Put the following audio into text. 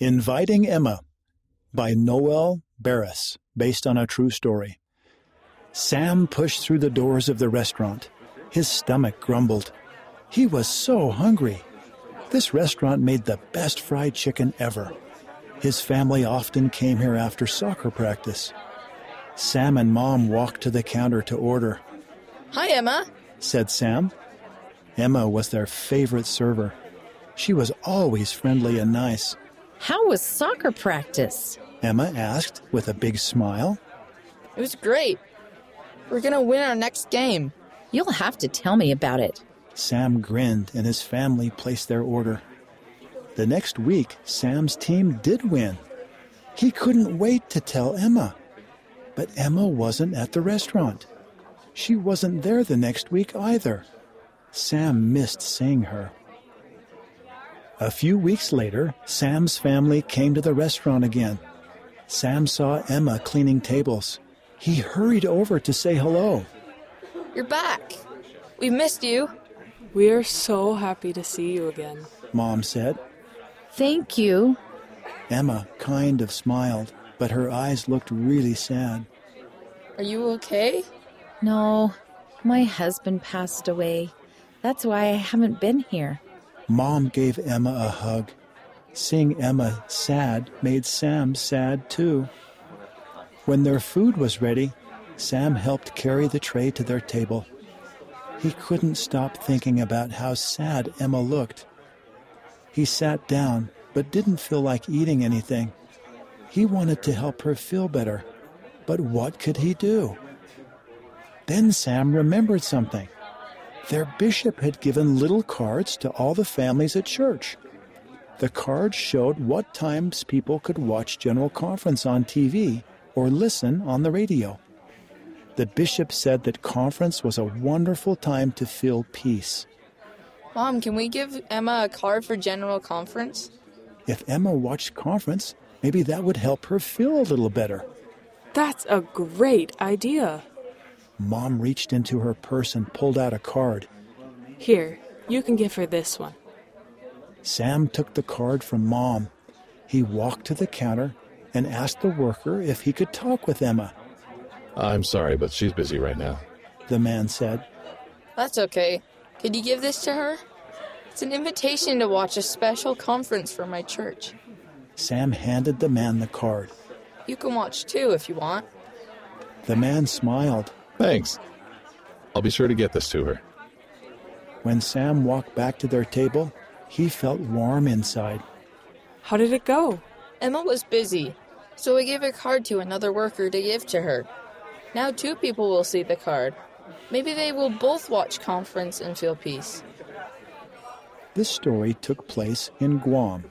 Inviting Emma by Noel Barris, based on a true story. Sam pushed through the doors of the restaurant. His stomach grumbled. He was so hungry. This restaurant made the best fried chicken ever. His family often came here after soccer practice. Sam and Mom walked to the counter to order. Hi, Emma, said Sam. Emma was their favorite server. She was always friendly and nice. How was soccer practice? Emma asked with a big smile. It was great. We're going to win our next game. You'll have to tell me about it. Sam grinned and his family placed their order. The next week, Sam's team did win. He couldn't wait to tell Emma. But Emma wasn't at the restaurant. She wasn't there the next week either. Sam missed seeing her. A few weeks later, Sam's family came to the restaurant again. Sam saw Emma cleaning tables. He hurried over to say hello. You're back. We missed you. We are so happy to see you again, Mom said. Thank you. Emma kind of smiled, but her eyes looked really sad. Are you okay? No, my husband passed away. That's why I haven't been here. Mom gave Emma a hug. Seeing Emma sad made Sam sad too. When their food was ready, Sam helped carry the tray to their table. He couldn't stop thinking about how sad Emma looked. He sat down, but didn't feel like eating anything. He wanted to help her feel better, but what could he do? Then Sam remembered something. Their bishop had given little cards to all the families at church. The cards showed what times people could watch General Conference on TV or listen on the radio. The bishop said that conference was a wonderful time to feel peace. Mom, can we give Emma a card for General Conference? If Emma watched conference, maybe that would help her feel a little better. That's a great idea. Mom reached into her purse and pulled out a card. Here, you can give her this one. Sam took the card from Mom. He walked to the counter and asked the worker if he could talk with Emma. I'm sorry, but she's busy right now. The man said. That's okay. Could you give this to her? It's an invitation to watch a special conference for my church. Sam handed the man the card. You can watch too if you want. The man smiled. Thanks. I'll be sure to get this to her. When Sam walked back to their table, he felt warm inside. How did it go? Emma was busy, so I gave a card to another worker to give to her. Now two people will see the card. Maybe they will both watch conference and feel peace. This story took place in Guam.